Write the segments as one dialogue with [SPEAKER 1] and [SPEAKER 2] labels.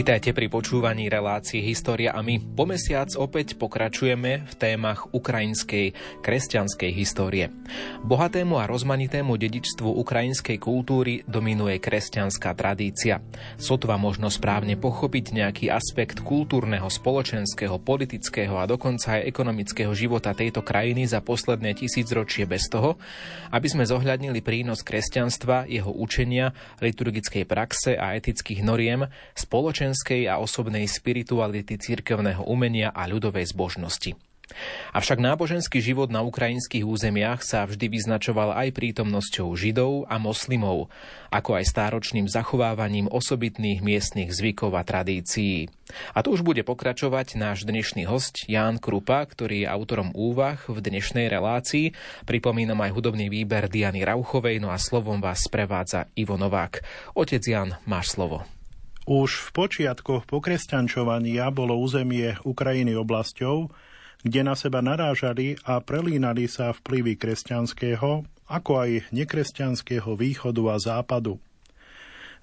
[SPEAKER 1] Vítajte pri počúvaní relácií História a my po mesiac opäť pokračujeme v témach ukrajinskej kresťanskej histórie. Bohatému a rozmanitému dedičstvu ukrajinskej kultúry dominuje kresťanská tradícia. Sotva možno správne pochopiť nejaký aspekt kultúrneho, spoločenského, politického a dokonca aj ekonomického života tejto krajiny za posledné tisícročie bez toho, aby sme zohľadnili prínos kresťanstva, jeho učenia, liturgickej praxe a etických noriem, spoločenského náboženskej a osobnej spirituality cirkevného umenia a ľudovej zbožnosti. Avšak náboženský život na ukrajinských územiach sa vždy vyznačoval aj prítomnosťou židov a moslimov, ako aj stáročným zachovávaním osobitných miestnych zvykov a tradícií. A tu už bude pokračovať náš dnešný host Ján Krupa, ktorý je autorom úvah v dnešnej relácii. Pripomínam aj hudobný výber Diany Rauchovej, no a slovom vás sprevádza Ivo Novák. Otec Jan, máš slovo.
[SPEAKER 2] Už v počiatkoch pokresťančovania bolo územie Ukrajiny oblasťou, kde na seba narážali a prelínali sa vplyvy kresťanského, ako aj nekresťanského východu a západu.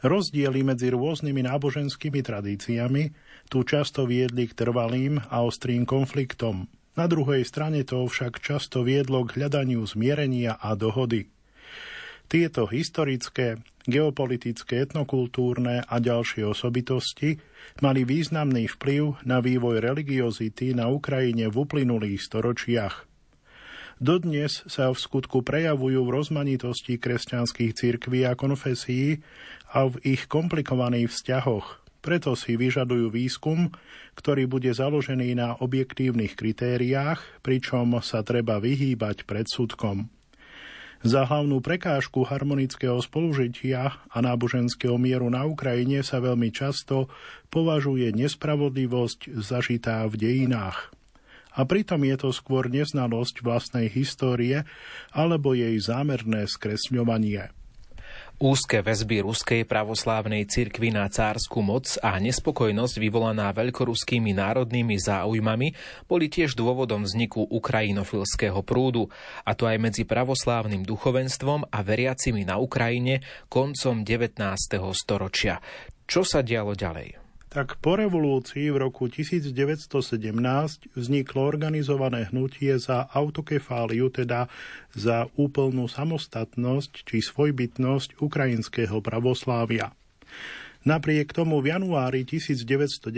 [SPEAKER 2] Rozdiely medzi rôznymi náboženskými tradíciami tu často viedli k trvalým a ostrým konfliktom. Na druhej strane to však často viedlo k hľadaniu zmierenia a dohody. Tieto historické, geopolitické, etnokultúrne a ďalšie osobitosti mali významný vplyv na vývoj religiozity na Ukrajine v uplynulých storočiach. Dodnes sa v skutku prejavujú v rozmanitosti kresťanských cirkví a konfesí a v ich komplikovaných vzťahoch. Preto si vyžadujú výskum, ktorý bude založený na objektívnych kritériách, pričom sa treba vyhýbať predsudkom. Za hlavnú prekážku harmonického spolužitia a náboženského mieru na Ukrajine sa veľmi často považuje nespravodlivosť zažitá v dejinách. A pritom je to skôr neznalosť vlastnej histórie alebo jej zámerné skresňovanie.
[SPEAKER 1] Úzke väzby ruskej pravoslávnej cirkvy na cárskú moc a nespokojnosť vyvolaná veľkoruskými národnými záujmami boli tiež dôvodom vzniku ukrajinofilského prúdu, a to aj medzi pravoslávnym duchovenstvom a veriacimi na Ukrajine koncom 19. storočia. Čo sa dialo ďalej?
[SPEAKER 2] Tak po revolúcii v roku 1917 vzniklo organizované hnutie za autokefáliu, teda za úplnú samostatnosť či svojbytnosť ukrajinského pravoslávia. Napriek tomu v januári 1919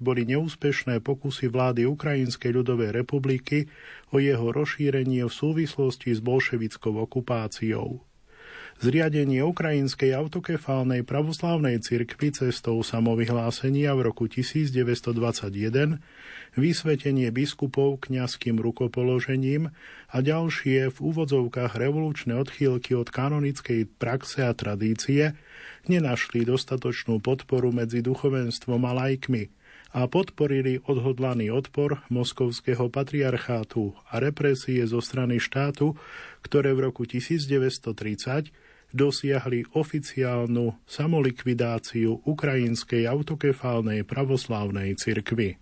[SPEAKER 2] boli neúspešné pokusy vlády Ukrajinskej ľudovej republiky o jeho rozšírenie v súvislosti s bolševickou okupáciou. Zriadenie Ukrajinskej autokefálnej pravoslávnej cirkvi cestou samovyhlásenia v roku 1921, vysvetenie biskupov kňazským rukopoložením a ďalšie v úvodzovkách revolučné odchýlky od kanonickej praxe a tradície nenašli dostatočnú podporu medzi duchovenstvom a lajkmi a podporili odhodlaný odpor moskovského patriarchátu a represie zo strany štátu, ktoré v roku 1930 dosiahli oficiálnu samolikvidáciu ukrajinskej autokefálnej pravoslávnej cirkvy.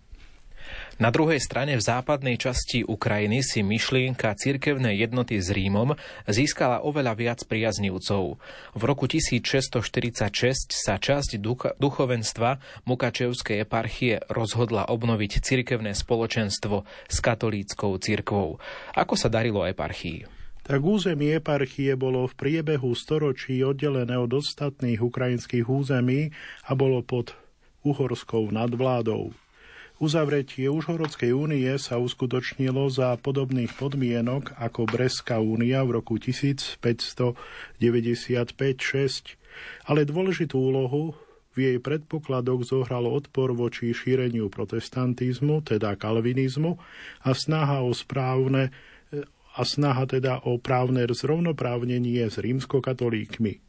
[SPEAKER 1] Na druhej strane v západnej časti Ukrajiny si myšlienka cirkevnej jednoty s Rímom získala oveľa viac priaznivcov. V roku 1646 sa časť duchovenstva Mukačevskej eparchie rozhodla obnoviť cirkevné spoločenstvo s katolíckou cirkvou. Ako sa darilo eparchii?
[SPEAKER 2] Tak územie eparchie bolo v priebehu storočí oddelené od ostatných ukrajinských území a bolo pod uhorskou nadvládou. Uzavretie Užhorodskej únie sa uskutočnilo za podobných podmienok ako Breská únia v roku 1595-6, ale dôležitú úlohu v jej predpokladoch zohral odpor voči šíreniu protestantizmu, teda kalvinizmu, a snaha o správne a snaha teda o právne zrovnoprávnenie s rímskokatolíkmi.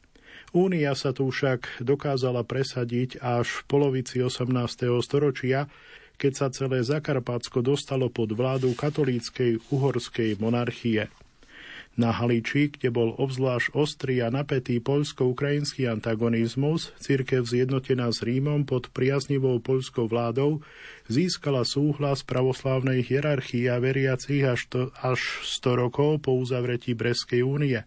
[SPEAKER 2] Únia sa tu však dokázala presadiť až v polovici 18. storočia, keď sa celé Zakarpátsko dostalo pod vládu katolíckej uhorskej monarchie. Na Haliči, kde bol obzvlášť ostrý a napätý poľsko-ukrajinský antagonizmus, církev zjednotená s Rímom pod priaznivou poľskou vládou získala súhlas pravoslávnej hierarchie a veriacich až, to, až 100 rokov po uzavretí Breskej únie.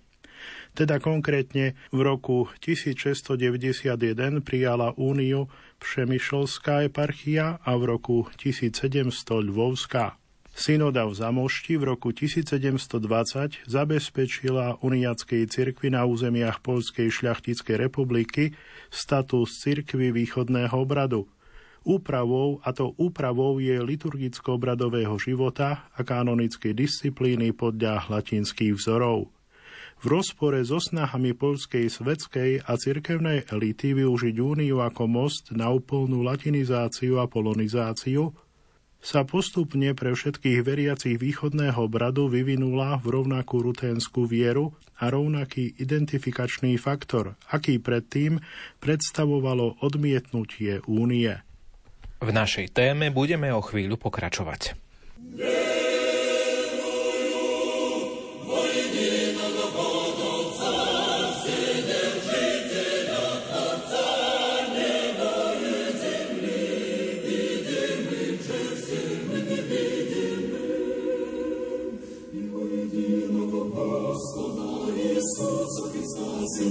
[SPEAKER 2] Teda konkrétne v roku 1691 prijala úniu Přemyšlská eparchia a v roku 1700 Lvovská. Synoda v Zamošti v roku 1720 zabezpečila uniackej cirkvi na územiach Polskej šľachtickej republiky status cirkvy východného obradu. Úpravou, a to úpravou je liturgicko-obradového života a kanonickej disciplíny podľa latinských vzorov. V rozpore so snahami polskej svetskej a cirkevnej elity využiť úniu ako most na úplnú latinizáciu a polonizáciu, sa postupne pre všetkých veriacich východného bradu vyvinula v rovnakú ruténskú vieru a rovnaký identifikačný faktor, aký predtým predstavovalo odmietnutie únie.
[SPEAKER 1] V našej téme budeme o chvíľu pokračovať. Yeah.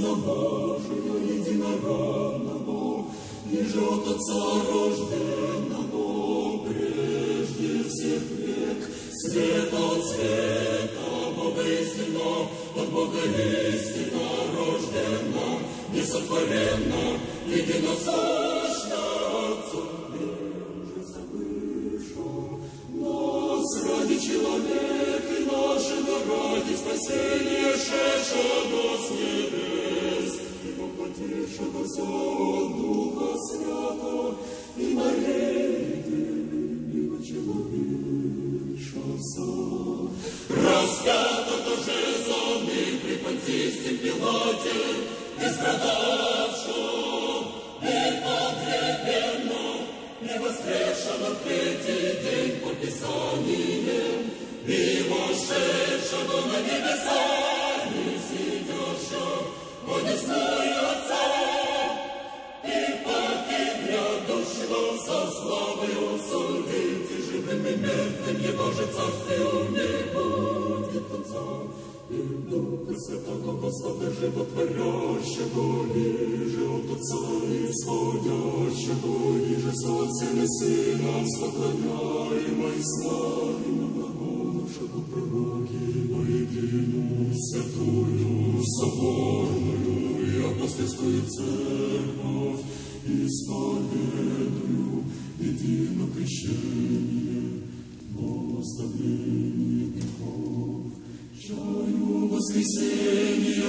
[SPEAKER 3] Сына Божьего единородного, ниже от Отца рожденного, прежде всех век, свет от света, Бога истина, от Бога истина рождена, несотворенна, единосущна Отцу, бежится выше, нас ради человека нашего ради спасения, шедшего с небес вошедшего на небеса, не сидящего, Понеслой Отца, и судить, и живым и мертвым Его же царствию не будет конца. И Духа Святого Господа Животворящего, ниже от Отца Исходящего, ниже со Отцем и Сыном сохраняемо и славимо нашего пророки, во единую святую соборную апостольскую церковь, исповедую едино крещение, но оставление грехов, чаю воскресения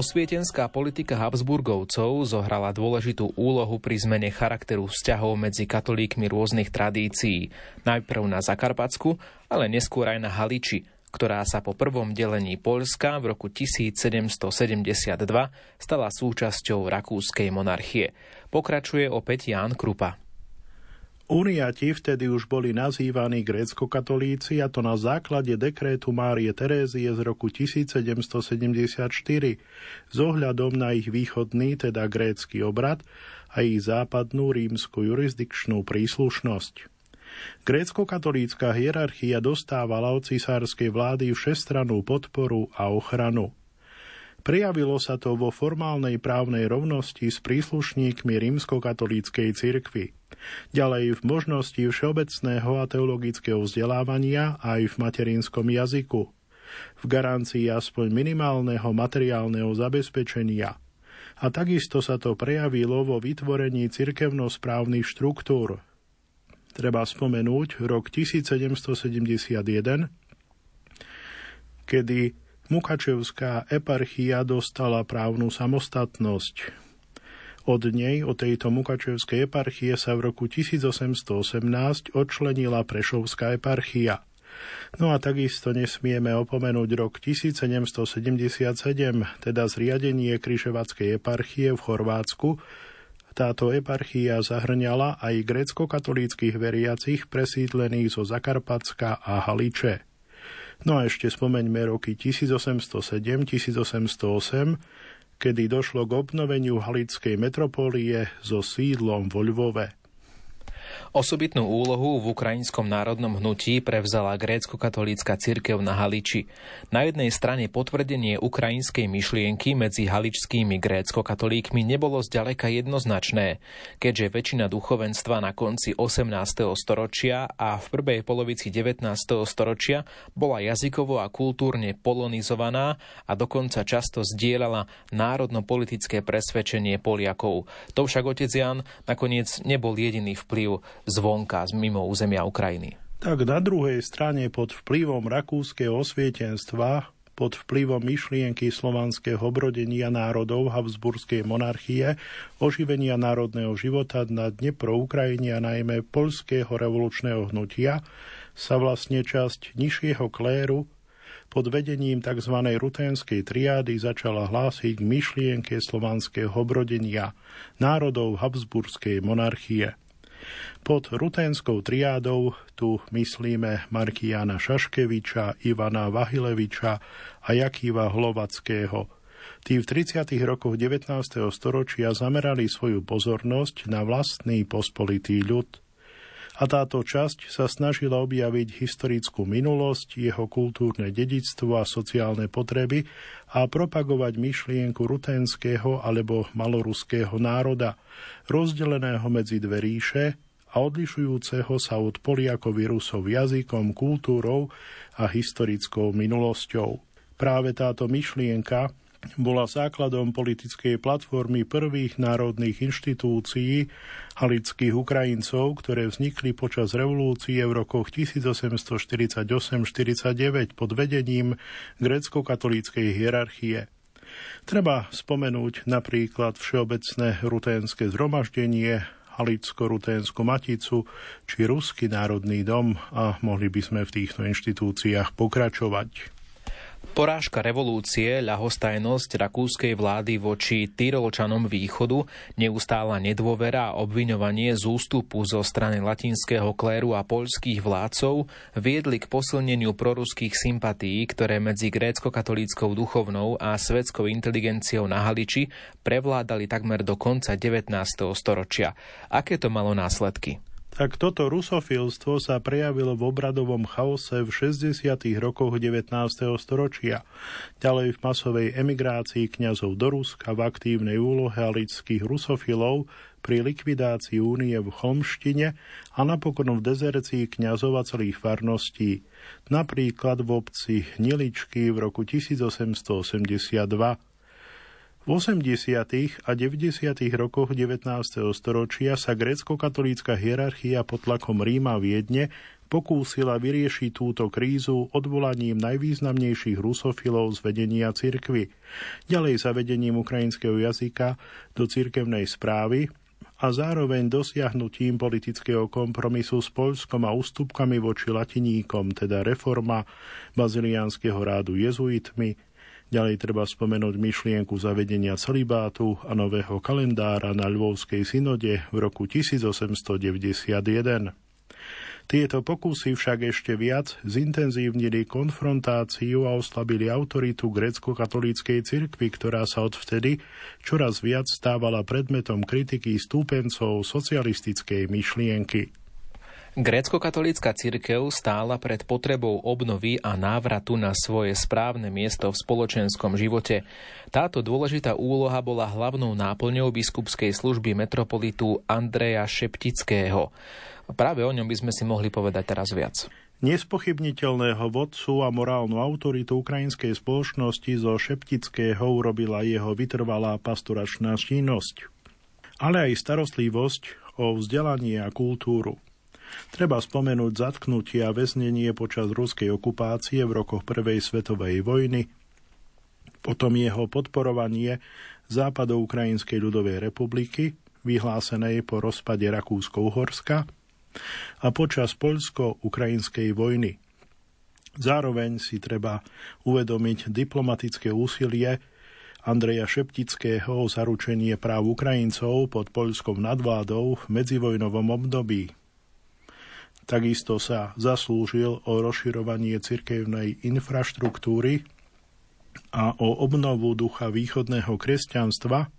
[SPEAKER 1] Osvietenská politika Habsburgovcov zohrala dôležitú úlohu pri zmene charakteru vzťahov medzi katolíkmi rôznych tradícií, najprv na Zakarpatsku, ale neskôr aj na Haliči, ktorá sa po prvom delení Poľska v roku 1772 stala súčasťou rakúskej monarchie. Pokračuje opäť Ján Krupa.
[SPEAKER 2] Uniati vtedy už boli nazývaní grécko-katolíci a to na základe dekrétu Márie Terézie z roku 1774 s ohľadom na ich východný, teda grécky obrad a ich západnú rímsku jurisdikčnú príslušnosť. Grécko-katolícka hierarchia dostávala od cisárskej vlády všestranú podporu a ochranu. Prijavilo sa to vo formálnej právnej rovnosti s príslušníkmi rímskokatolíckej cirkvy. Ďalej v možnosti všeobecného a teologického vzdelávania aj v materinskom jazyku. V garancii aspoň minimálneho materiálneho zabezpečenia. A takisto sa to prejavilo vo vytvorení cirkevnosprávnych štruktúr. Treba spomenúť rok 1771, kedy Mukačevská eparchia dostala právnu samostatnosť. Od nej, od tejto Mukačevskej eparchie sa v roku 1818 odčlenila Prešovská eparchia. No a takisto nesmieme opomenúť rok 1777, teda zriadenie Križevackej eparchie v Chorvátsku. Táto eparchia zahrňala aj grécko-katolíckých veriacich presídlených zo Zakarpatska a Haliče. No a ešte spomeňme roky 1807-1808, kedy došlo k obnoveniu Halickej metropólie so sídlom vo Lvove.
[SPEAKER 1] Osobitnú úlohu v ukrajinskom národnom hnutí prevzala grécko-katolícka cirkev na Haliči. Na jednej strane potvrdenie ukrajinskej myšlienky medzi haličskými grécko-katolíkmi nebolo zďaleka jednoznačné, keďže väčšina duchovenstva na konci 18. storočia a v prvej polovici 19. storočia bola jazykovo a kultúrne polonizovaná a dokonca často zdieľala národno-politické presvedčenie Poliakov. To však otec Jan nakoniec nebol jediný vplyv zvonka, z mimo územia Ukrajiny.
[SPEAKER 2] Tak na druhej strane pod vplyvom rakúskeho osvietenstva pod vplyvom myšlienky slovanského obrodenia národov Habsburskej monarchie, oživenia národného života na dne pro Ukrajine a najmä polského revolučného hnutia, sa vlastne časť nižšieho kléru pod vedením tzv. ruténskej triády začala hlásiť myšlienke slovanského obrodenia národov Habsburskej monarchie. Pod ruténskou triádou tu myslíme Markiana Šaškeviča, Ivana Vahileviča a Jakýva Hlovackého. Tí v 30. rokoch 19. storočia zamerali svoju pozornosť na vlastný pospolitý ľud – a táto časť sa snažila objaviť historickú minulosť, jeho kultúrne dedictvo a sociálne potreby a propagovať myšlienku ruténskeho alebo maloruského národa, rozdeleného medzi dve ríše a odlišujúceho sa od Poliakov Rusov jazykom, kultúrou a historickou minulosťou. Práve táto myšlienka bola základom politickej platformy prvých národných inštitúcií halických Ukrajincov, ktoré vznikli počas revolúcie v rokoch 1848-49 pod vedením grécko-katolíckej hierarchie. Treba spomenúť napríklad Všeobecné ruténske zhromaždenie, Halicko-Ruténsku maticu či Ruský národný dom a mohli by sme v týchto inštitúciách pokračovať.
[SPEAKER 1] Porážka revolúcie, ľahostajnosť rakúskej vlády voči Tyrolčanom východu, neustála nedôvera a obviňovanie z ústupu zo strany latinského kléru a poľských vládcov viedli k posilneniu proruských sympatí, ktoré medzi grécko-katolíckou duchovnou a svetskou inteligenciou na Haliči prevládali takmer do konca 19. storočia. Aké to malo následky?
[SPEAKER 2] Tak toto rusofilstvo sa prejavilo v obradovom chaose v 60. rokoch 19. storočia, ďalej v masovej emigrácii kňazov do Ruska v aktívnej úlohe alických rusofilov pri likvidácii únie v Cholmštine a napokon v dezercii kňazov a celých farností, napríklad v obci Hniličky v roku 1882. V 80. a 90. rokoch 19. storočia sa grécko-katolícka hierarchia pod tlakom Ríma Viedne pokúsila vyriešiť túto krízu odvolaním najvýznamnejších rusofilov z vedenia cirkvy, ďalej zavedením ukrajinského jazyka do cirkevnej správy a zároveň dosiahnutím politického kompromisu s Polskom a ústupkami voči latiníkom, teda reforma baziliánskeho rádu jezuitmi, Ďalej treba spomenúť myšlienku zavedenia celibátu a nového kalendára na Lvovskej synode v roku 1891. Tieto pokusy však ešte viac zintenzívnili konfrontáciu a oslabili autoritu grecko-katolíckej cirkvi, ktorá sa odvtedy čoraz viac stávala predmetom kritiky stúpencov socialistickej myšlienky.
[SPEAKER 1] Grécko-katolícka cirkev stála pred potrebou obnovy a návratu na svoje správne miesto v spoločenskom živote. Táto dôležitá úloha bola hlavnou náplňou biskupskej služby metropolitu Andreja Šeptického. Práve o ňom by sme si mohli povedať teraz viac.
[SPEAKER 2] Nespochybniteľného vodcu a morálnu autoritu ukrajinskej spoločnosti zo Šeptického urobila jeho vytrvalá pastoračná činnosť, ale aj starostlivosť o vzdelanie a kultúru. Treba spomenúť zatknutie a väznenie počas ruskej okupácie v rokoch Prvej svetovej vojny, potom jeho podporovanie Západoukrajinskej ľudovej republiky, vyhlásenej po rozpade Rakúsko-Uhorska, a počas poľsko-ukrajinskej vojny. Zároveň si treba uvedomiť diplomatické úsilie Andreja Šeptického o zaručenie práv Ukrajincov pod poľskou nadvládou v medzivojnovom období. Takisto sa zaslúžil o rozširovanie cirkevnej infraštruktúry a o obnovu ducha východného kresťanstva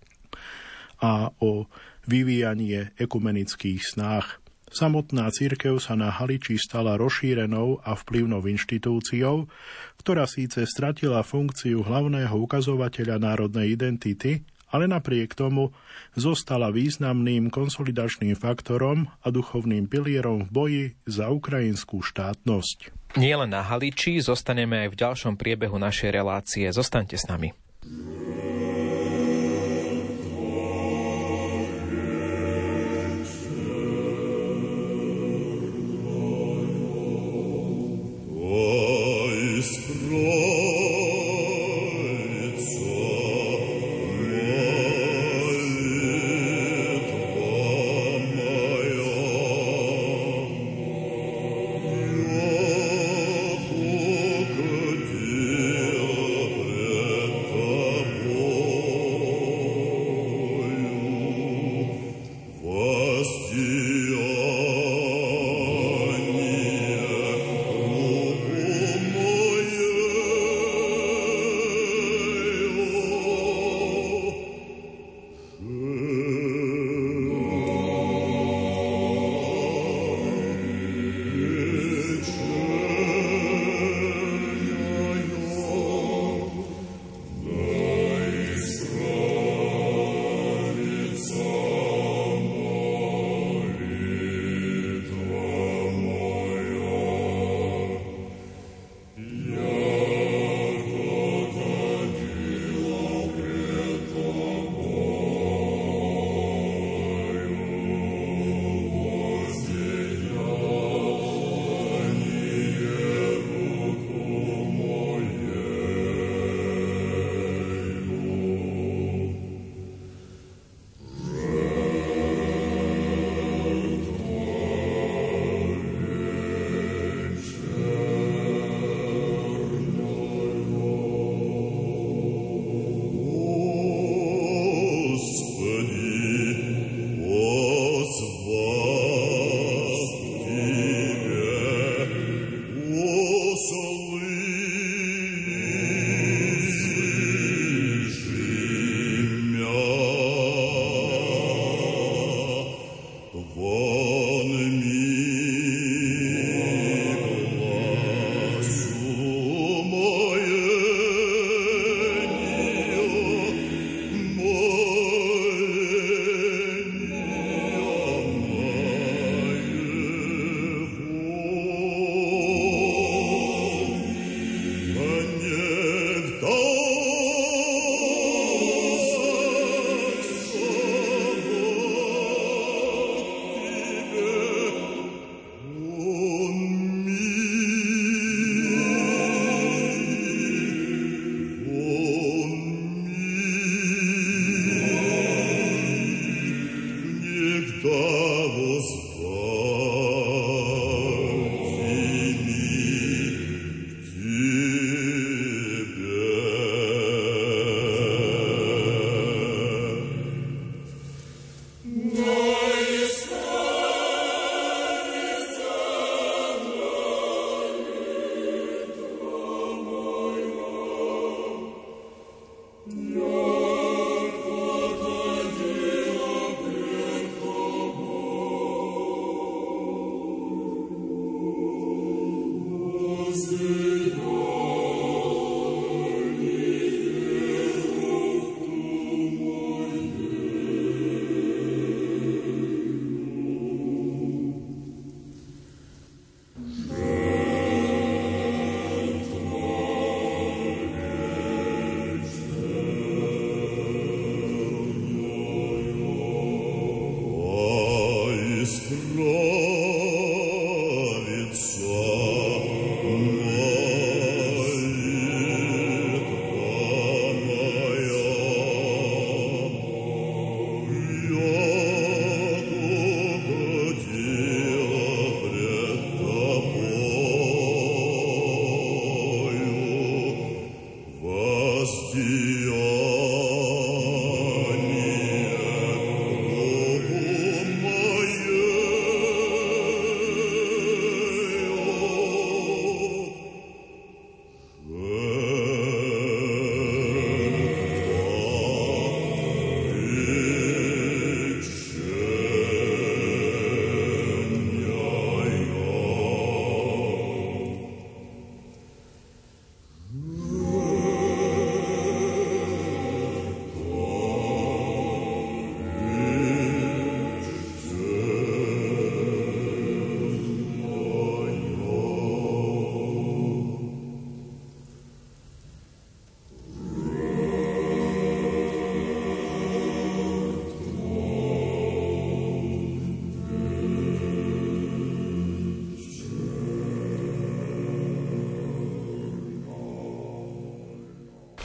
[SPEAKER 2] a o vyvíjanie ekumenických snách. Samotná církev sa na Haliči stala rozšírenou a vplyvnou inštitúciou, ktorá síce stratila funkciu hlavného ukazovateľa národnej identity, ale napriek tomu zostala významným konsolidačným faktorom a duchovným pilierom v boji za ukrajinskú štátnosť.
[SPEAKER 1] Nie len na Haliči, zostaneme aj v ďalšom priebehu našej relácie. Zostaňte s nami.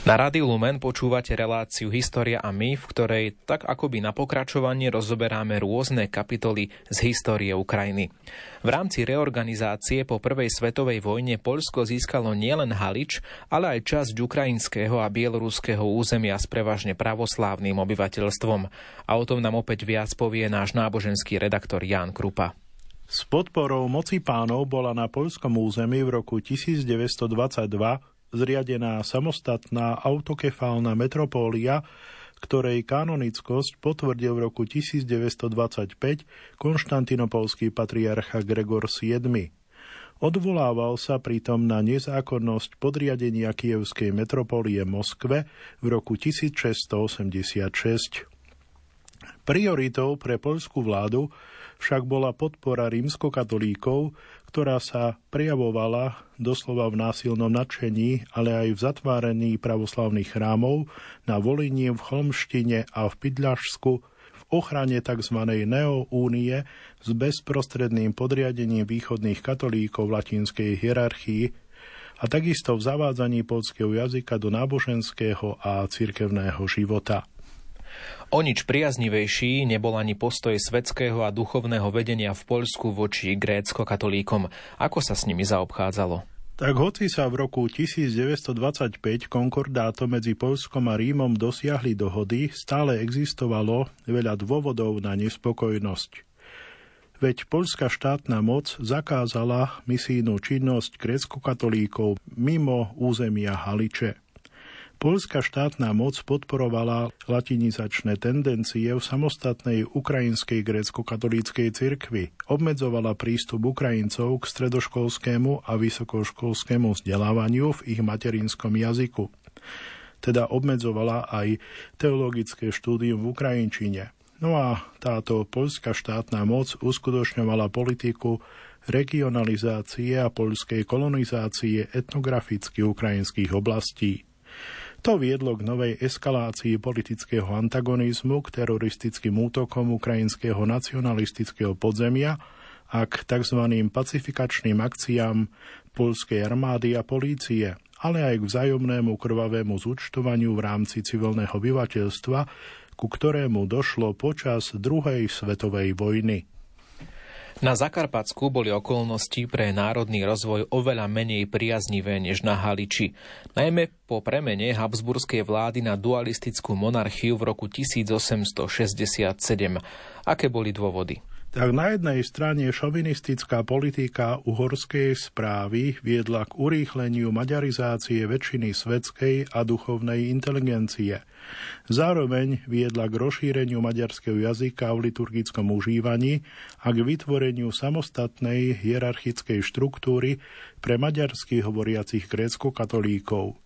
[SPEAKER 1] Na Rádiu Lumen počúvate reláciu História a my, v ktorej tak akoby na pokračovanie rozoberáme rôzne kapitoly z histórie Ukrajiny. V rámci reorganizácie po prvej svetovej vojne Poľsko získalo nielen Halič, ale aj časť ukrajinského a bieloruského územia s prevažne pravoslávnym obyvateľstvom. A o tom nám opäť viac povie náš náboženský redaktor Ján Krupa.
[SPEAKER 2] S podporou moci pánov bola na poľskom území v roku 1922 zriadená samostatná autokefálna metropólia, ktorej kanonickosť potvrdil v roku 1925 konštantinopolský patriarcha Gregor VII. Odvolával sa pritom na nezákonnosť podriadenia kievskej metropólie Moskve v roku 1686. Prioritou pre poľskú vládu však bola podpora rímskokatolíkov, ktorá sa prejavovala doslova v násilnom nadšení, ale aj v zatvárení pravoslavných chrámov na Volíni, v Chlmštine a v Pidľašsku, v ochrane tzv. neoúnie s bezprostredným podriadením východných katolíkov v latinskej hierarchii a takisto v zavádzaní polského jazyka do náboženského a cirkevného života.
[SPEAKER 1] O nič priaznivejší nebol ani postoj svetského a duchovného vedenia v Poľsku voči grécko-katolíkom. Ako sa s nimi zaobchádzalo?
[SPEAKER 2] Tak hoci sa v roku 1925 konkordáto medzi Polskom a Rímom dosiahli dohody, stále existovalo veľa dôvodov na nespokojnosť. Veď poľská štátna moc zakázala misijnú činnosť grécko-katolíkov mimo územia Haliče. Polská štátna moc podporovala latinizačné tendencie v samostatnej ukrajinskej grécko-katolíckej cirkvi, obmedzovala prístup Ukrajincov k stredoškolskému a vysokoškolskému vzdelávaniu v ich materinskom jazyku. Teda obmedzovala aj teologické štúdium v Ukrajinčine. No a táto poľská štátna moc uskutočňovala politiku regionalizácie a poľskej kolonizácie etnograficky ukrajinských oblastí. To viedlo k novej eskalácii politického antagonizmu, k teroristickým útokom ukrajinského nacionalistického podzemia a k tzv. pacifikačným akciám polskej armády a polície, ale aj k vzájomnému krvavému zúčtovaniu v rámci civilného obyvateľstva, ku ktorému došlo počas druhej svetovej vojny.
[SPEAKER 1] Na Zakarpatsku boli okolnosti pre národný rozvoj oveľa menej priaznivé než na Haliči. Najmä po premene Habsburskej vlády na dualistickú monarchiu v roku 1867. Aké boli dôvody?
[SPEAKER 2] Tak na jednej strane šovinistická politika uhorskej správy viedla k urýchleniu maďarizácie väčšiny svetskej a duchovnej inteligencie. Zároveň viedla k rozšíreniu maďarského jazyka v liturgickom užívaní a k vytvoreniu samostatnej hierarchickej štruktúry pre maďarských hovoriacich grécko-katolíkov.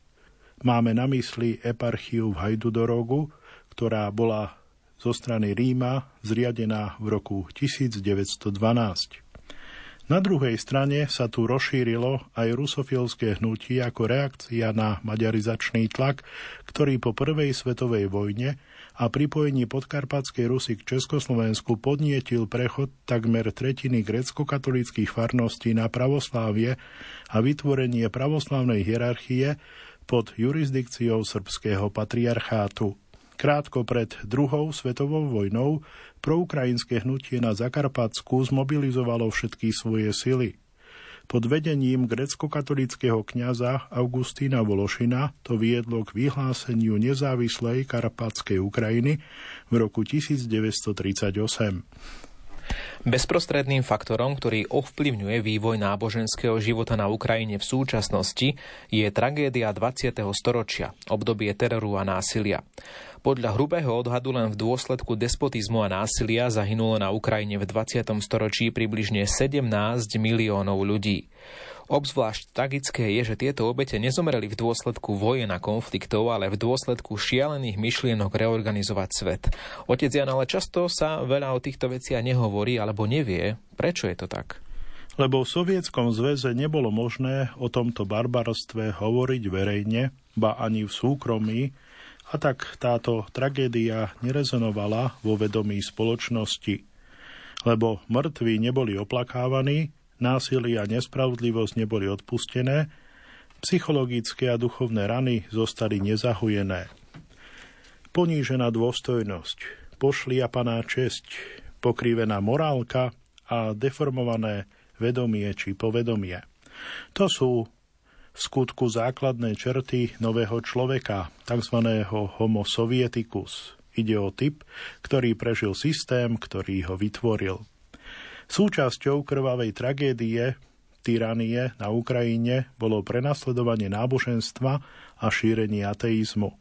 [SPEAKER 2] Máme na mysli eparchiu v Hajdudorogu, ktorá bola zo strany Ríma zriadená v roku 1912. Na druhej strane sa tu rozšírilo aj rusofilské hnutie ako reakcia na maďarizačný tlak, ktorý po prvej svetovej vojne a pripojení podkarpatskej Rusy k Československu podnietil prechod takmer tretiny grecko-katolíckých farností na pravoslávie a vytvorenie pravoslavnej hierarchie pod jurisdikciou srbského patriarchátu. Krátko pred druhou svetovou vojnou proukrajinské hnutie na Zakarpatsku zmobilizovalo všetky svoje sily. Pod vedením grecko-katolického kňaza Augustína Vološina to viedlo k vyhláseniu nezávislej Karpatskej Ukrajiny v roku 1938.
[SPEAKER 1] Bezprostredným faktorom, ktorý ovplyvňuje vývoj náboženského života na Ukrajine v súčasnosti, je tragédia 20. storočia, obdobie teroru a násilia. Podľa hrubého odhadu len v dôsledku despotizmu a násilia zahynulo na Ukrajine v 20. storočí približne 17 miliónov ľudí. Obzvlášť tragické je, že tieto obete nezomreli v dôsledku vojen a konfliktov, ale v dôsledku šialených myšlienok reorganizovať svet. Otec Jan, ale často sa veľa o týchto veciach nehovorí alebo nevie. Prečo je to tak?
[SPEAKER 2] Lebo v Sovietskom zväze nebolo možné o tomto barbarstve hovoriť verejne, ba ani v súkromí, a tak táto tragédia nerezonovala vo vedomí spoločnosti, lebo mŕtvi neboli oplakávaní, násilie a nespravodlivosť neboli odpustené, psychologické a duchovné rany zostali nezahujené. Ponížená dôstojnosť, pošliapaná česť, pokrivená morálka a deformované vedomie či povedomie. To sú v skutku základné črty nového človeka, tzv. homo sovieticus. Ide o typ, ktorý prežil systém, ktorý ho vytvoril. Súčasťou krvavej tragédie, tyranie na Ukrajine bolo prenasledovanie náboženstva a šírenie ateizmu.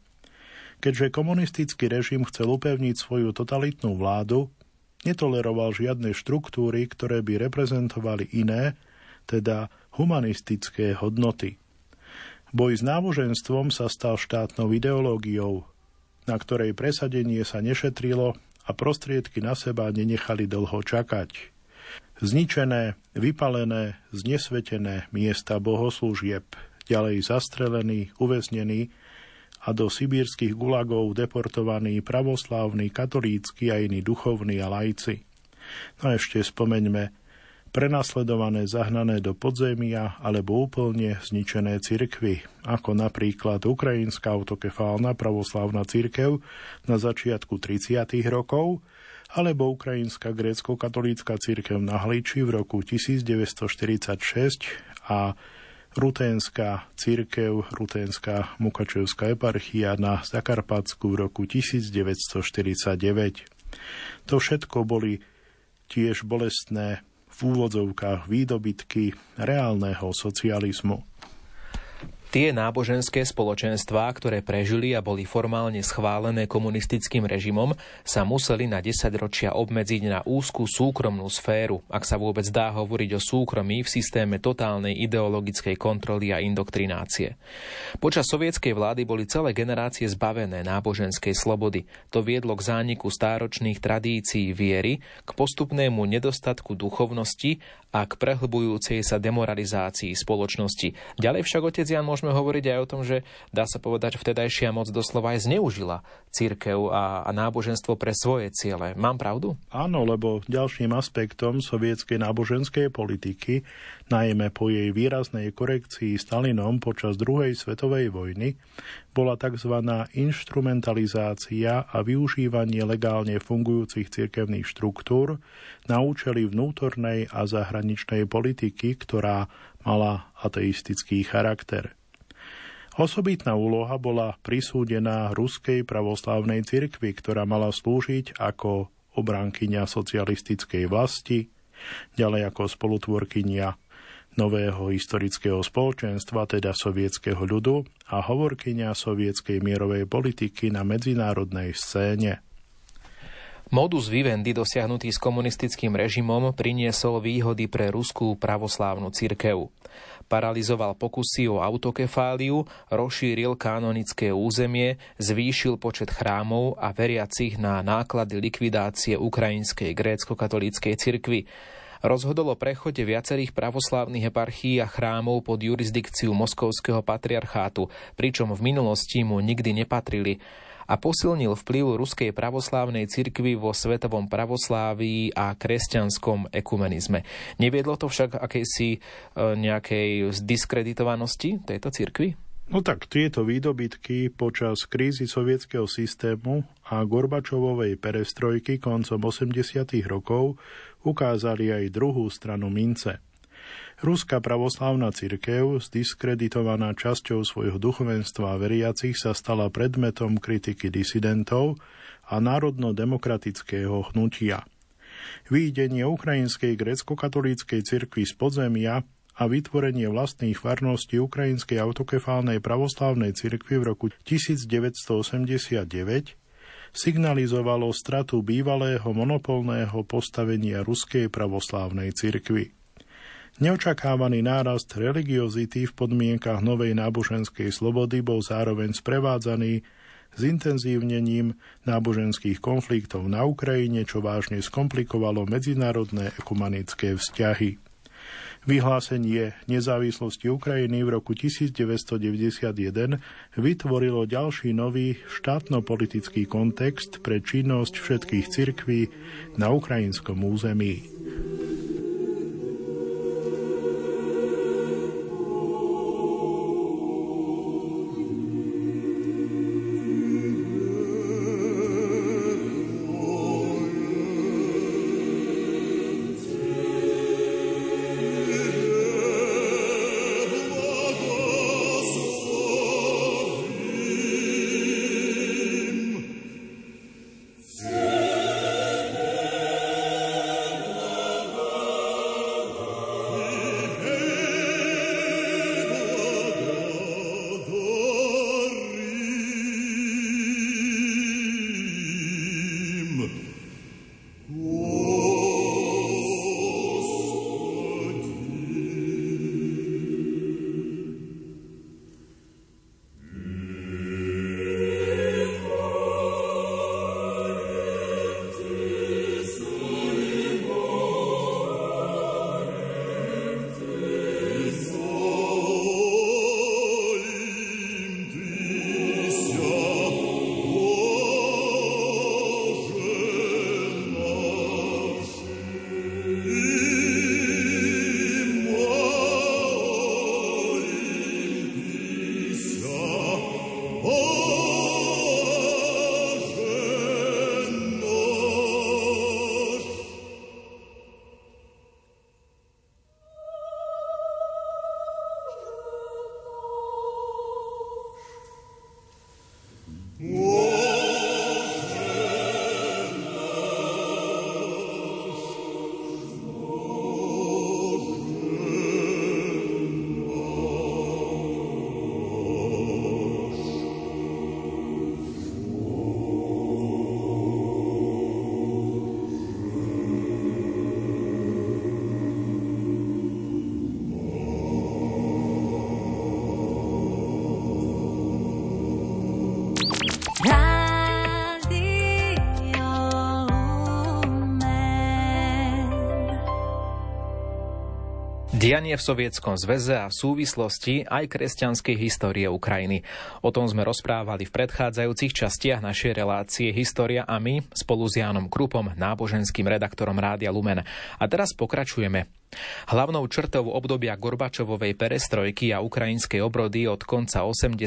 [SPEAKER 2] Keďže komunistický režim chcel upevniť svoju totalitnú vládu, netoleroval žiadne štruktúry, ktoré by reprezentovali iné, teda humanistické hodnoty. Boj s náboženstvom sa stal štátnou ideológiou, na ktorej presadenie sa nešetrilo a prostriedky na seba nenechali dlho čakať. Zničené, vypalené, znesvetené miesta bohoslúžieb, ďalej zastrelení, uväznení a do sibírskych gulagov deportovaní pravoslávni, katolícky a iní duchovní a lajci. No a ešte spomeňme prenasledované, zahnané do podzemia alebo úplne zničené cirkvy, ako napríklad Ukrajinská autokefálna pravoslávna cirkev na začiatku 30. rokov, alebo Ukrajinská grécko-katolícka cirkev na Hliči v roku 1946 a Ruténská církev, Ruténská Mukačevská eparchia na Zakarpatsku v roku 1949. To všetko boli tiež bolestné v úvodzovkách výdobytky reálneho socializmu.
[SPEAKER 1] Tie náboženské spoločenstvá, ktoré prežili a boli formálne schválené komunistickým režimom, sa museli na 10 ročia obmedziť na úzkú súkromnú sféru, ak sa vôbec dá hovoriť o súkromí v systéme totálnej ideologickej kontroly a indoktrinácie. Počas sovietskej vlády boli celé generácie zbavené náboženskej slobody. To viedlo k zániku stáročných tradícií viery, k postupnému nedostatku duchovnosti a k prehlbujúcej sa demoralizácii spoločnosti. Ďalej však otec Jan môžeme hovoriť aj o tom, že dá sa povedať, vtedajšia moc doslova aj zneužila církev a, a náboženstvo pre svoje ciele. Mám pravdu?
[SPEAKER 2] Áno, lebo ďalším aspektom sovietskej náboženskej politiky, najmä po jej výraznej korekcii Stalinom počas druhej svetovej vojny, bola tzv. instrumentalizácia a využívanie legálne fungujúcich cirkevných štruktúr na účely vnútornej a zahraničnej politiky, ktorá mala ateistický charakter. Osobitná úloha bola prisúdená Ruskej pravoslávnej cirkvi, ktorá mala slúžiť ako obránkyňa socialistickej vlasti, ďalej ako spolutvorkynia nového historického spoločenstva, teda sovietského ľudu a hovorkyňa sovietskej mierovej politiky na medzinárodnej scéne.
[SPEAKER 1] Modus vivendi dosiahnutý s komunistickým režimom priniesol výhody pre ruskú pravoslávnu cirkev. Paralizoval pokusy o autokefáliu, rozšíril kanonické územie, zvýšil počet chrámov a veriacich na náklady likvidácie ukrajinskej grécko-katolíckej cirkvy rozhodol o prechode viacerých pravoslávnych eparchií a chrámov pod jurisdikciu Moskovského patriarchátu, pričom v minulosti mu nikdy nepatrili a posilnil vplyv ruskej pravoslávnej cirkvy vo svetovom pravoslávii a kresťanskom ekumenizme. Neviedlo to však akejsi e, nejakej diskreditovanosti tejto cirkvy?
[SPEAKER 2] No tak tieto výdobytky počas krízy sovietského systému a Gorbačovovej perestrojky koncom 80. rokov ukázali aj druhú stranu mince. Ruská pravoslávna cirkev, zdiskreditovaná časťou svojho duchovenstva a veriacich, sa stala predmetom kritiky disidentov a národno-demokratického hnutia. Výjdenie ukrajinskej grecko-katolíckej cirkvi z podzemia a vytvorenie vlastných farností Ukrajinskej autokefálnej pravoslávnej cirkvi v roku 1989 signalizovalo stratu bývalého monopolného postavenia Ruskej pravoslávnej cirkvi. Neočakávaný nárast religiozity v podmienkach novej náboženskej slobody bol zároveň sprevádzaný zintenzívnením náboženských konfliktov na Ukrajine, čo vážne skomplikovalo medzinárodné ekumenické vzťahy. Vyhlásenie nezávislosti Ukrajiny v roku 1991 vytvorilo ďalší nový štátno-politický kontext pre činnosť všetkých cirkví na ukrajinskom území.
[SPEAKER 1] Dianie v Sovietskom zväze a v súvislosti aj kresťanskej histórie Ukrajiny. O tom sme rozprávali v predchádzajúcich častiach našej relácie História a my spolu s Jánom Krupom, náboženským redaktorom Rádia Lumen. A teraz pokračujeme. Hlavnou črtou obdobia Gorbačovovej perestrojky a ukrajinskej obrody od konca 80.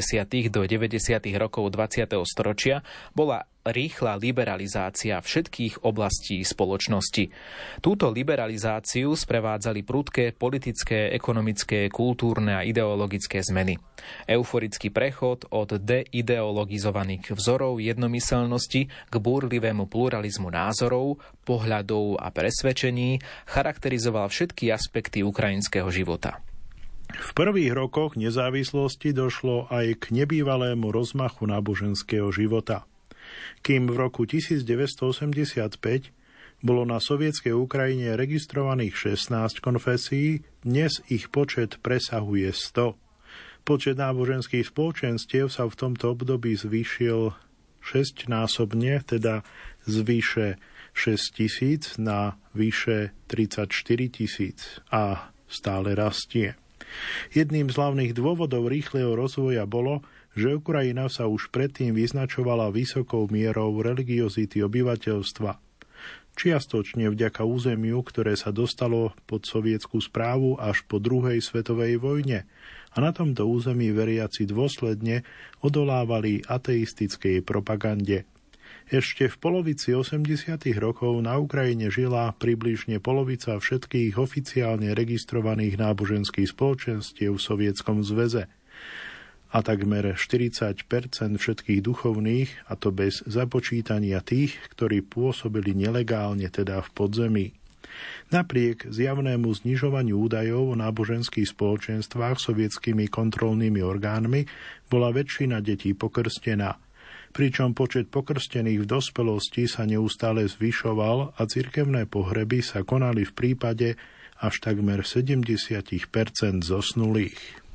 [SPEAKER 1] do 90. rokov 20. storočia bola rýchla liberalizácia všetkých oblastí spoločnosti. Túto liberalizáciu sprevádzali prudké politické, ekonomické, kultúrne a ideologické zmeny. Euforický prechod od deideologizovaných vzorov jednomyselnosti k búrlivému pluralizmu názorov, pohľadov a presvedčení charakterizoval všetky aspekty ukrajinského života.
[SPEAKER 2] V prvých rokoch nezávislosti došlo aj k nebývalému rozmachu náboženského života kým v roku 1985 bolo na sovietskej Ukrajine registrovaných 16 konfesí, dnes ich počet presahuje 100. Počet náboženských spoločenstiev sa v tomto období zvýšil 6 násobne, teda z vyše 6 tisíc na vyše 34 tisíc a stále rastie. Jedným z hlavných dôvodov rýchleho rozvoja bolo, že Ukrajina sa už predtým vyznačovala vysokou mierou religiozity obyvateľstva. Čiastočne vďaka územiu, ktoré sa dostalo pod sovietskú správu až po druhej svetovej vojne a na tomto území veriaci dôsledne odolávali ateistickej propagande. Ešte v polovici 80. rokov na Ukrajine žila približne polovica všetkých oficiálne registrovaných náboženských spoločenstiev v Sovietskom zväze a takmer 40% všetkých duchovných, a to bez započítania tých, ktorí pôsobili nelegálne, teda v podzemí. Napriek zjavnému znižovaniu údajov o náboženských spoločenstvách sovietskými kontrolnými orgánmi bola väčšina detí pokrstená – pričom počet pokrstených v dospelosti sa neustále zvyšoval a cirkevné pohreby sa konali v prípade až takmer 70% zosnulých.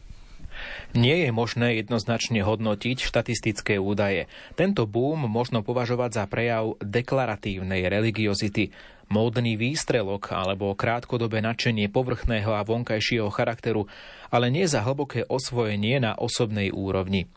[SPEAKER 1] Nie je možné jednoznačne hodnotiť štatistické údaje. Tento boom možno považovať za prejav deklaratívnej religiozity, módny výstrelok alebo krátkodobé nadšenie povrchného a vonkajšieho charakteru, ale nie za hlboké osvojenie na osobnej úrovni.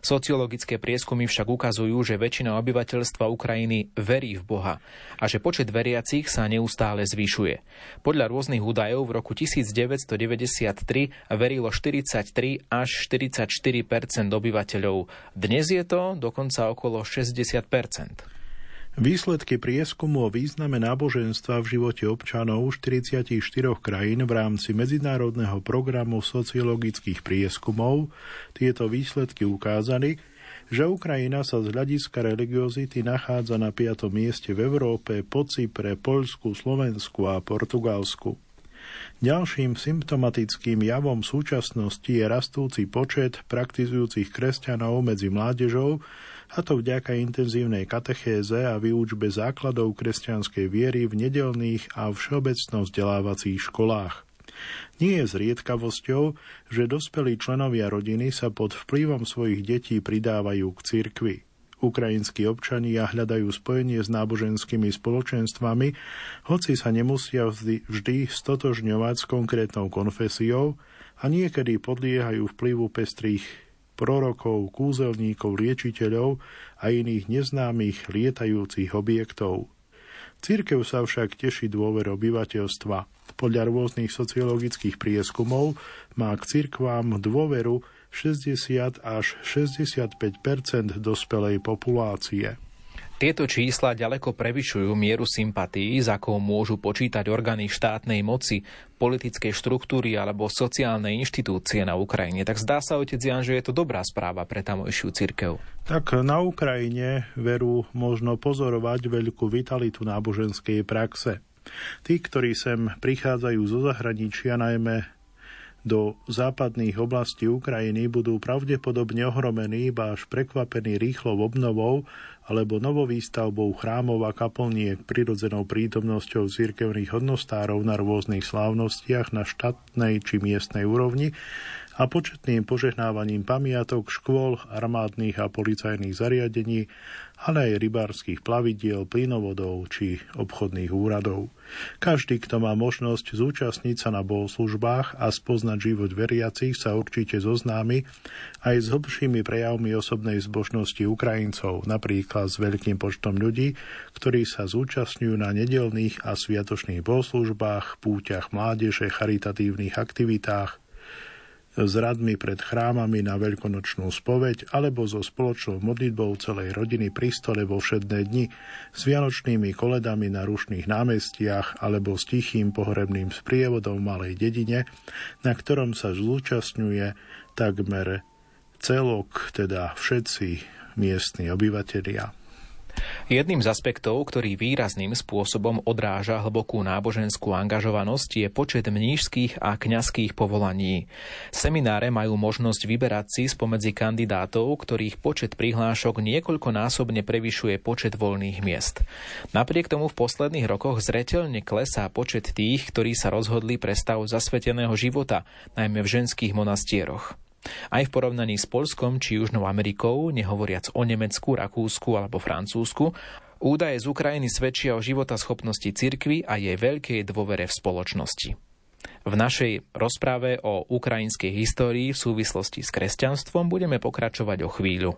[SPEAKER 1] Sociologické prieskumy však ukazujú, že väčšina obyvateľstva Ukrajiny verí v Boha a že počet veriacich sa neustále zvyšuje. Podľa rôznych údajov v roku 1993 verilo 43 až 44% obyvateľov. Dnes je to dokonca okolo 60
[SPEAKER 2] Výsledky prieskumu o význame náboženstva v živote občanov 44 krajín v rámci medzinárodného programu sociologických prieskumov tieto výsledky ukázali, že Ukrajina sa z hľadiska religiozity nachádza na 5. mieste v Európe po Cypre, Poľsku, Slovensku a Portugalsku. Ďalším symptomatickým javom súčasnosti je rastúci počet praktizujúcich kresťanov medzi mládežou, a to vďaka intenzívnej katechéze a výučbe základov kresťanskej viery v nedelných a všeobecno vzdelávacích školách. Nie je zriedkavosťou, že dospelí členovia rodiny sa pod vplyvom svojich detí pridávajú k cirkvi. Ukrajinskí občania hľadajú spojenie s náboženskými spoločenstvami, hoci sa nemusia vždy, vždy stotožňovať s konkrétnou konfesiou a niekedy podliehajú vplyvu pestrých prorokov, kúzelníkov, liečiteľov a iných neznámych lietajúcich objektov. Církev sa však teší dôver obyvateľstva. Podľa rôznych sociologických prieskumov má k cirkvám dôveru 60 až 65% dospelej populácie.
[SPEAKER 1] Tieto čísla ďaleko prevyšujú mieru sympatí, za akou môžu počítať orgány štátnej moci, politickej štruktúry alebo sociálne inštitúcie na Ukrajine. Tak zdá sa, otec Jan, že je to dobrá správa pre tamojšiu cirkev.
[SPEAKER 2] Tak na Ukrajine veru možno pozorovať veľkú vitalitu náboženskej praxe. Tí, ktorí sem prichádzajú zo zahraničia, najmä do západných oblastí Ukrajiny budú pravdepodobne ohromení, iba až prekvapení rýchlou obnovou alebo novovýstavbou chrámov a kaplniek prirodzenou prítomnosťou cirkevných hodnostárov na rôznych slávnostiach na štátnej či miestnej úrovni a početným požehnávaním pamiatok, škôl, armádnych a policajných zariadení, ale aj rybárskych plavidiel, plynovodov či obchodných úradov. Každý, kto má možnosť zúčastniť sa na bohoslužbách a spoznať život veriacich, sa určite zoznámi aj s hlbšími prejavmi osobnej zbožnosti Ukrajincov, napríklad s veľkým počtom ľudí, ktorí sa zúčastňujú na nedelných a sviatočných bohoslužbách, púťach mládeže, charitatívnych aktivitách, s radmi pred chrámami na veľkonočnú spoveď alebo so spoločnou modlitbou celej rodiny pri stole vo všedné dni, s vianočnými koledami na rušných námestiach alebo s tichým pohrebným sprievodom v malej dedine, na ktorom sa zúčastňuje takmer celok, teda všetci miestni obyvatelia.
[SPEAKER 1] Jedným z aspektov, ktorý výrazným spôsobom odráža hlbokú náboženskú angažovanosť, je počet mnížských a kňazských povolaní. Semináre majú možnosť vyberať si spomedzi kandidátov, ktorých počet prihlášok niekoľkonásobne prevyšuje počet voľných miest. Napriek tomu v posledných rokoch zreteľne klesá počet tých, ktorí sa rozhodli pre stav zasveteného života, najmä v ženských monastieroch. Aj v porovnaní s Polskom či Južnou Amerikou, nehovoriac o Nemecku, Rakúsku alebo Francúzsku, údaje z Ukrajiny svedčia o života schopnosti cirkvy a jej veľkej dôvere v spoločnosti. V našej rozprave o ukrajinskej histórii v súvislosti s kresťanstvom budeme pokračovať o chvíľu.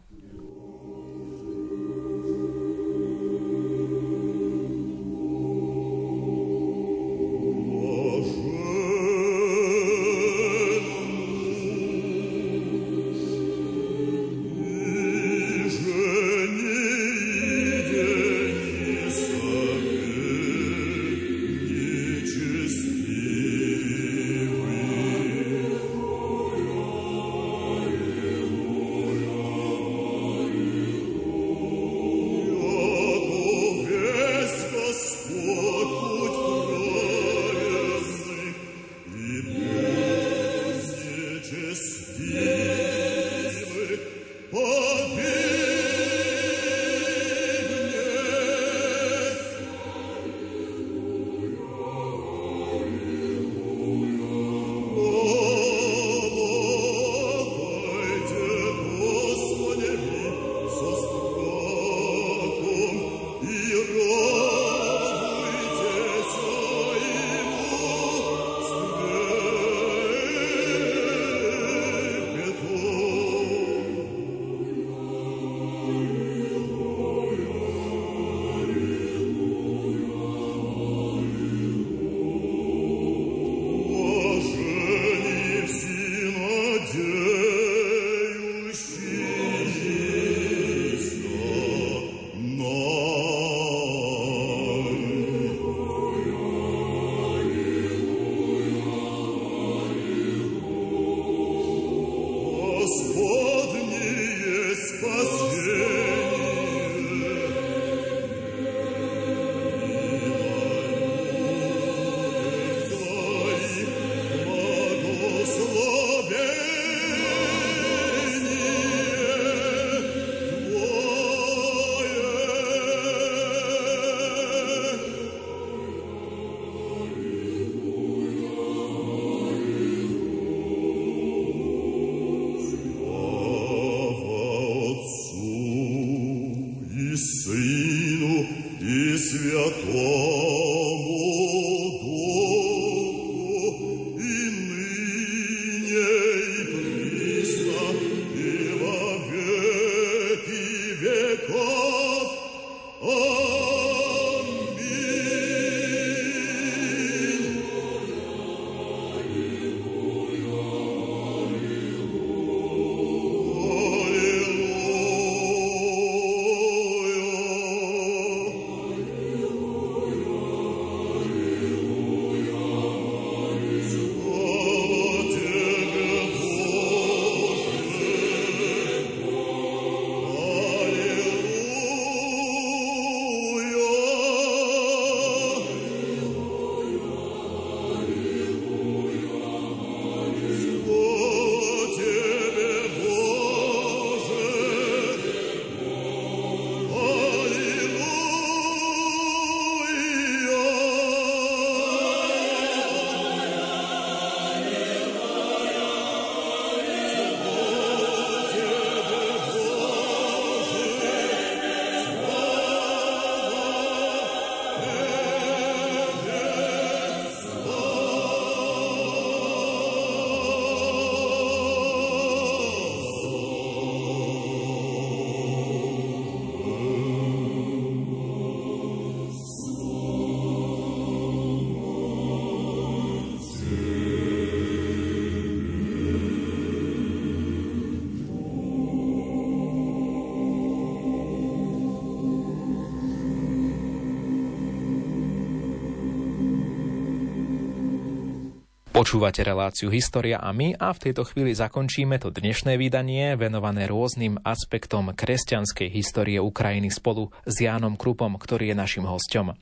[SPEAKER 1] Počúvate reláciu História a my a v tejto chvíli zakončíme to dnešné vydanie venované rôznym aspektom kresťanskej histórie Ukrajiny spolu s Jánom Krupom, ktorý je našim hostom.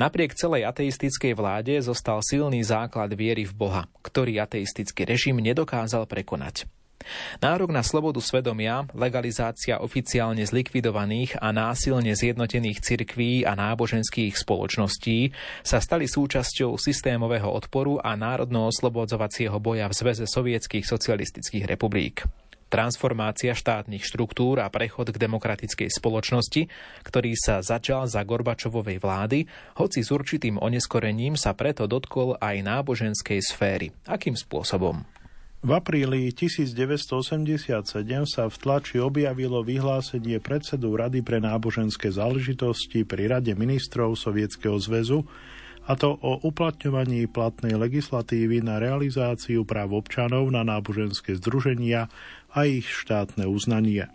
[SPEAKER 1] Napriek celej ateistickej vláde zostal silný základ viery v Boha, ktorý ateistický režim nedokázal prekonať. Nárok na slobodu svedomia, legalizácia oficiálne zlikvidovaných a násilne zjednotených cirkví a náboženských spoločností sa stali súčasťou systémového odporu a národno-oslobodzovacieho boja v Zveze sovietských socialistických republik transformácia štátnych štruktúr a prechod k demokratickej spoločnosti, ktorý sa začal za Gorbačovovej vlády, hoci s určitým oneskorením sa preto dotkol aj náboženskej sféry. Akým spôsobom?
[SPEAKER 2] V apríli 1987 sa v tlači objavilo vyhlásenie predsedu Rady pre náboženské záležitosti pri Rade ministrov Sovietskeho zväzu, a to o uplatňovaní platnej legislatívy na realizáciu práv občanov na náboženské združenia a ich štátne uznanie.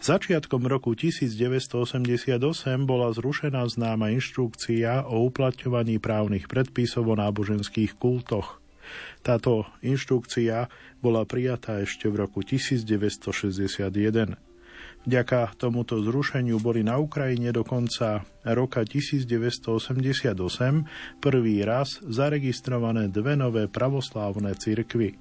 [SPEAKER 2] Začiatkom roku 1988 bola zrušená známa inštrukcia o uplatňovaní právnych predpisov o náboženských kultoch. Táto inštrukcia bola prijatá ešte v roku 1961. Vďaka tomuto zrušeniu boli na Ukrajine do konca roka 1988 prvý raz zaregistrované dve nové pravoslávne cirkvy.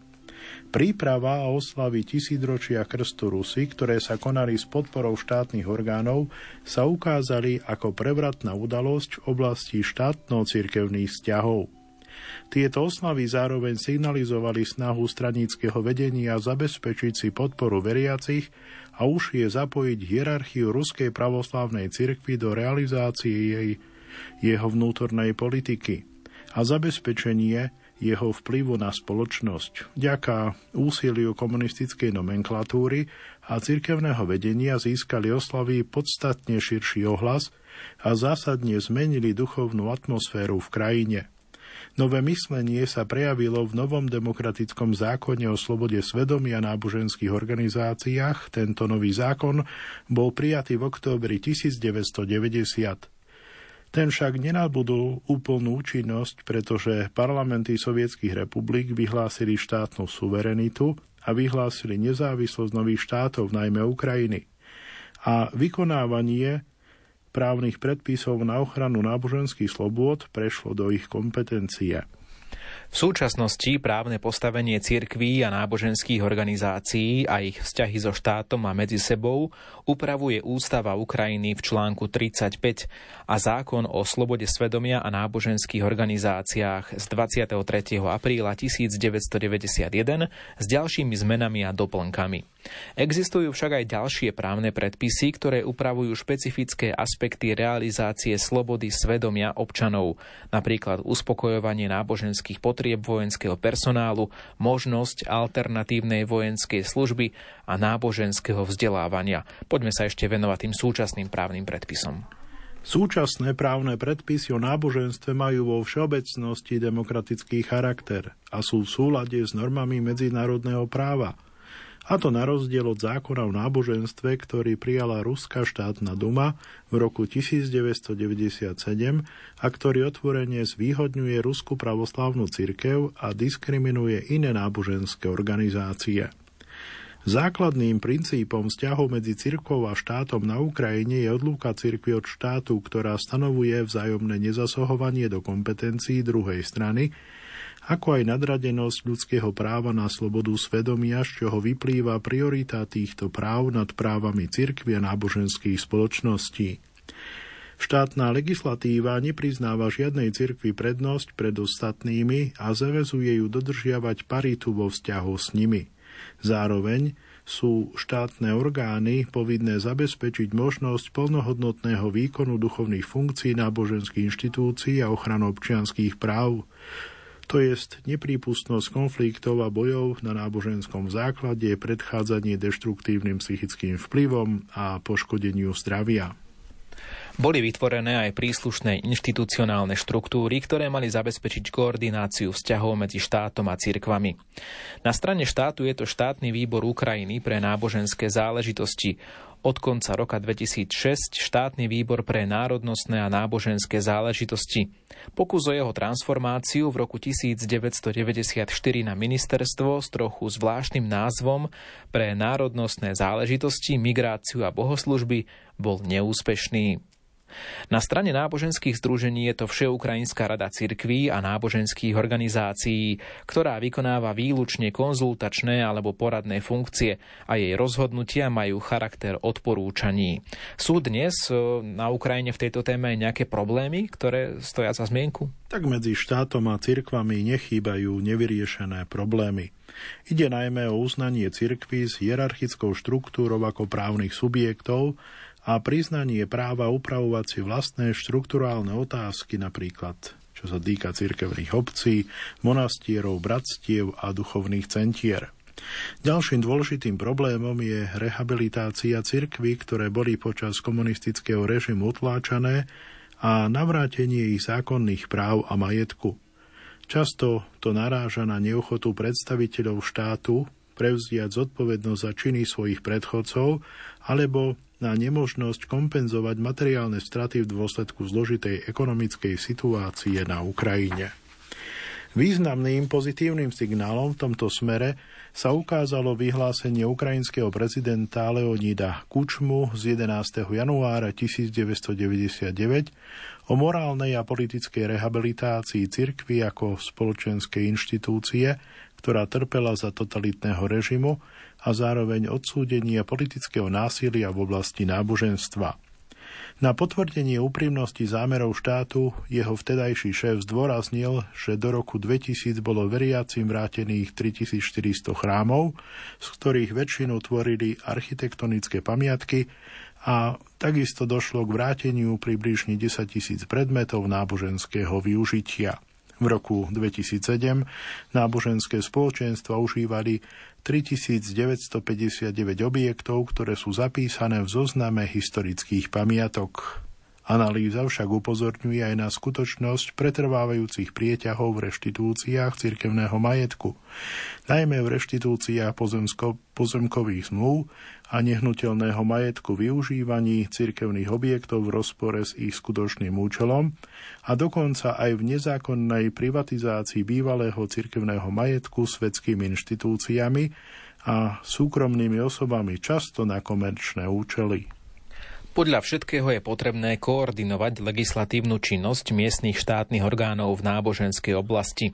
[SPEAKER 2] Príprava a oslavy tisícročia krstu Rusy, ktoré sa konali s podporou štátnych orgánov, sa ukázali ako prevratná udalosť v oblasti štátno-cirkevných vzťahov. Tieto oslavy zároveň signalizovali snahu straníckého vedenia zabezpečiť si podporu veriacich a už je zapojiť hierarchiu Ruskej pravoslávnej cirkvi do realizácie jej, jeho vnútornej politiky a zabezpečenie jeho vplyvu na spoločnosť. Vďaka úsiliu komunistickej nomenklatúry a cirkevného vedenia získali oslavy podstatne širší ohlas a zásadne zmenili duchovnú atmosféru v krajine. Nové myslenie sa prejavilo v novom demokratickom zákone o slobode svedomia náboženských organizáciách. Tento nový zákon bol prijatý v októbri 1990. Ten však nenabudol úplnú účinnosť, pretože parlamenty sovietských republik vyhlásili štátnu suverenitu a vyhlásili nezávislosť nových štátov, najmä Ukrajiny. A vykonávanie právnych predpisov na ochranu náboženských slobôd prešlo do ich kompetencie.
[SPEAKER 1] V súčasnosti právne postavenie cirkví a náboženských organizácií a ich vzťahy so štátom a medzi sebou upravuje Ústava Ukrajiny v článku 35 a zákon o slobode svedomia a náboženských organizáciách z 23. apríla 1991 s ďalšími zmenami a doplnkami. Existujú však aj ďalšie právne predpisy, ktoré upravujú špecifické aspekty realizácie slobody svedomia občanov, napríklad uspokojovanie náboženských potrieb vojenského personálu, možnosť alternatívnej vojenskej služby a náboženského vzdelávania. Poďme sa ešte venovať tým súčasným právnym predpisom.
[SPEAKER 2] Súčasné právne predpisy o náboženstve majú vo všeobecnosti demokratický charakter a sú v súlade s normami medzinárodného práva. A to na rozdiel od zákona o náboženstve, ktorý prijala Ruská štátna duma v roku 1997 a ktorý otvorene zvýhodňuje Rusku pravoslavnú cirkev a diskriminuje iné náboženské organizácie. Základným princípom vzťahov medzi cirkvou a štátom na Ukrajine je odlúka cirkvi od štátu, ktorá stanovuje vzájomné nezasahovanie do kompetencií druhej strany, ako aj nadradenosť ľudského práva na slobodu svedomia, z čoho vyplýva priorita týchto práv nad právami cirkvi a náboženských spoločností. Štátna legislatíva nepriznáva žiadnej cirkvi prednosť pred ostatnými a zavezuje ju dodržiavať paritu vo vzťahu s nimi – Zároveň sú štátne orgány povinné zabezpečiť možnosť plnohodnotného výkonu duchovných funkcií náboženských inštitúcií a ochranu občianských práv, to je neprípustnosť konfliktov a bojov na náboženskom základe, predchádzanie deštruktívnym psychickým vplyvom a poškodeniu zdravia.
[SPEAKER 1] Boli vytvorené aj príslušné inštitucionálne štruktúry, ktoré mali zabezpečiť koordináciu vzťahov medzi štátom a cirkvami. Na strane štátu je to štátny výbor Ukrajiny pre náboženské záležitosti. Od konca roka 2006 štátny výbor pre národnostné a náboženské záležitosti. Pokus o jeho transformáciu v roku 1994 na ministerstvo s trochu zvláštnym názvom pre národnostné záležitosti, migráciu a bohoslužby bol neúspešný. Na strane náboženských združení je to Všeukrajinská rada cirkví a náboženských organizácií, ktorá vykonáva výlučne konzultačné alebo poradné funkcie a jej rozhodnutia majú charakter odporúčaní. Sú dnes e, na Ukrajine v tejto téme nejaké problémy, ktoré stoja za zmienku?
[SPEAKER 2] Tak medzi štátom a cirkvami nechýbajú nevyriešené problémy. Ide najmä o uznanie cirkvy s hierarchickou štruktúrou ako právnych subjektov, a priznanie práva upravovať si vlastné štrukturálne otázky, napríklad čo sa týka cirkevných obcí, monastierov, bratstiev a duchovných centier. Ďalším dôležitým problémom je rehabilitácia cirkvy, ktoré boli počas komunistického režimu utláčané a navrátenie ich zákonných práv a majetku. Často to naráža na neochotu predstaviteľov štátu prevziať zodpovednosť za činy svojich predchodcov alebo na nemožnosť kompenzovať materiálne straty v dôsledku zložitej ekonomickej situácie na Ukrajine. Významným pozitívnym signálom v tomto smere sa ukázalo vyhlásenie ukrajinského prezidenta Leonida Kučmu z 11. januára 1999 o morálnej a politickej rehabilitácii cirkvy ako spoločenskej inštitúcie, ktorá trpela za totalitného režimu a zároveň odsúdenia politického násilia v oblasti náboženstva. Na potvrdenie úprimnosti zámerov štátu jeho vtedajší šéf zdôraznil, že do roku 2000 bolo veriacim vrátených 3400 chrámov, z ktorých väčšinu tvorili architektonické pamiatky a takisto došlo k vráteniu približne 10 tisíc predmetov náboženského využitia. V roku 2007 náboženské spoločenstva užívali 3959 objektov, ktoré sú zapísané v zozname historických pamiatok. Analýza však upozorňuje aj na skutočnosť pretrvávajúcich prieťahov v reštitúciách cirkevného majetku, najmä v reštitúciách pozemsko- pozemkových zmluv a nehnuteľného majetku využívaní cirkevných objektov v rozpore s ich skutočným účelom a dokonca aj v nezákonnej privatizácii bývalého cirkevného majetku svetskými inštitúciami a súkromnými osobami často na komerčné účely.
[SPEAKER 1] Podľa všetkého je potrebné koordinovať legislatívnu činnosť miestnych štátnych orgánov v náboženskej oblasti.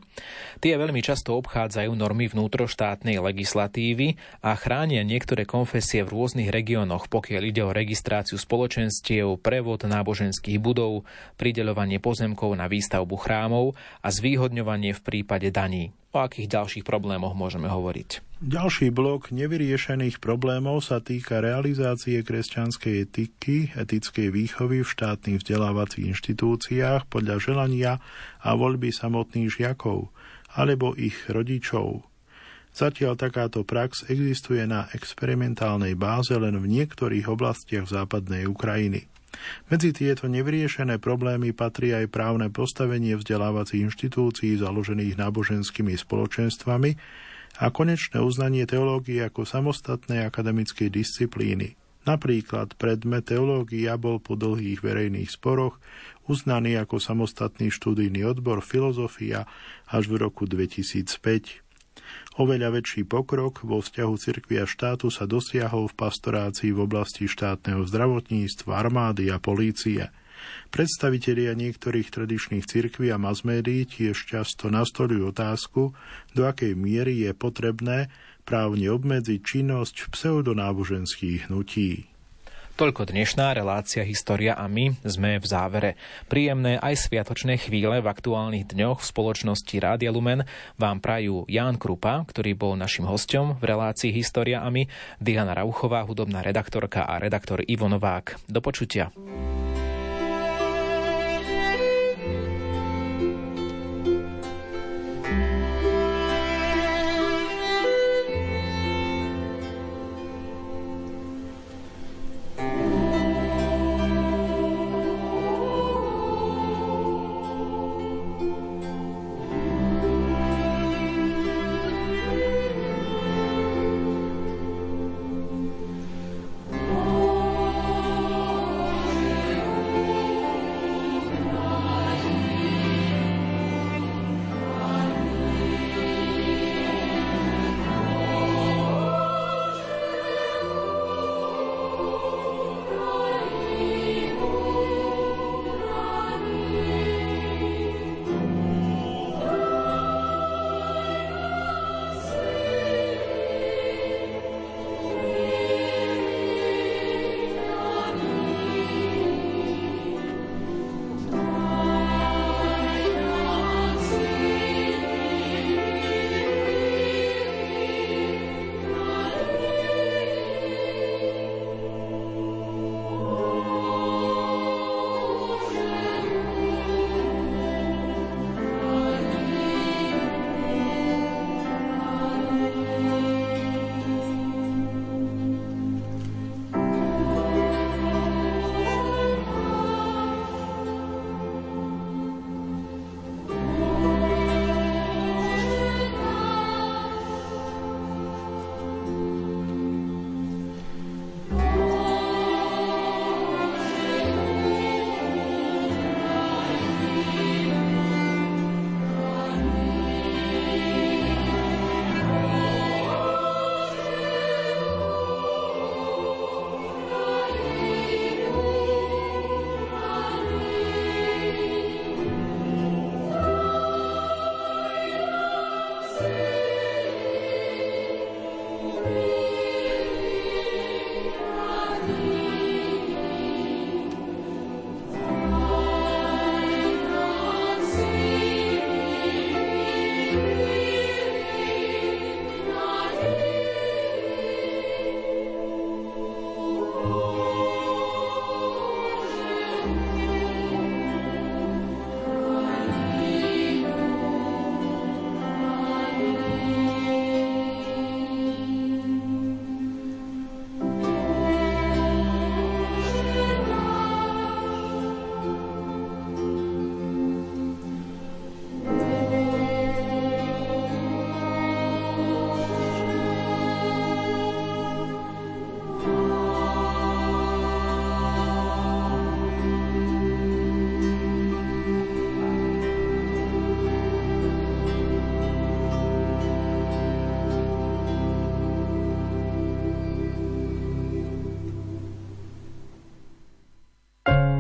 [SPEAKER 1] Tie veľmi často obchádzajú normy vnútroštátnej legislatívy a chránia niektoré konfesie v rôznych regiónoch, pokiaľ ide o registráciu spoločenstiev, prevod náboženských budov, prideľovanie pozemkov na výstavbu chrámov a zvýhodňovanie v prípade daní. O akých ďalších problémoch môžeme hovoriť?
[SPEAKER 2] Ďalší blok nevyriešených problémov sa týka realizácie kresťanskej etiky, etickej výchovy v štátnych vzdelávacích inštitúciách podľa želania a voľby samotných žiakov alebo ich rodičov. Zatiaľ takáto prax existuje na experimentálnej báze len v niektorých oblastiach západnej Ukrajiny. Medzi tieto nevyriešené problémy patrí aj právne postavenie vzdelávacích inštitúcií založených náboženskými spoločenstvami a konečné uznanie teológie ako samostatnej akademickej disciplíny. Napríklad predmet teológia bol po dlhých verejných sporoch uznaný ako samostatný študijný odbor filozofia až v roku 2005. Oveľa väčší pokrok vo vzťahu cirkvi a štátu sa dosiahol v pastorácii v oblasti štátneho zdravotníctva, armády a polície. Predstavitelia niektorých tradičných cirkví a masmédií tiež často nastolujú otázku, do akej miery je potrebné právne obmedziť činnosť pseudonáboženských hnutí.
[SPEAKER 1] Toľko dnešná relácia História a my sme v závere. Príjemné aj sviatočné chvíle v aktuálnych dňoch v spoločnosti Rádia Lumen vám prajú Ján Krupa, ktorý bol našim hostom v relácii História a my, Diana Rauchová, hudobná redaktorka a redaktor Ivo Novák. Do počutia.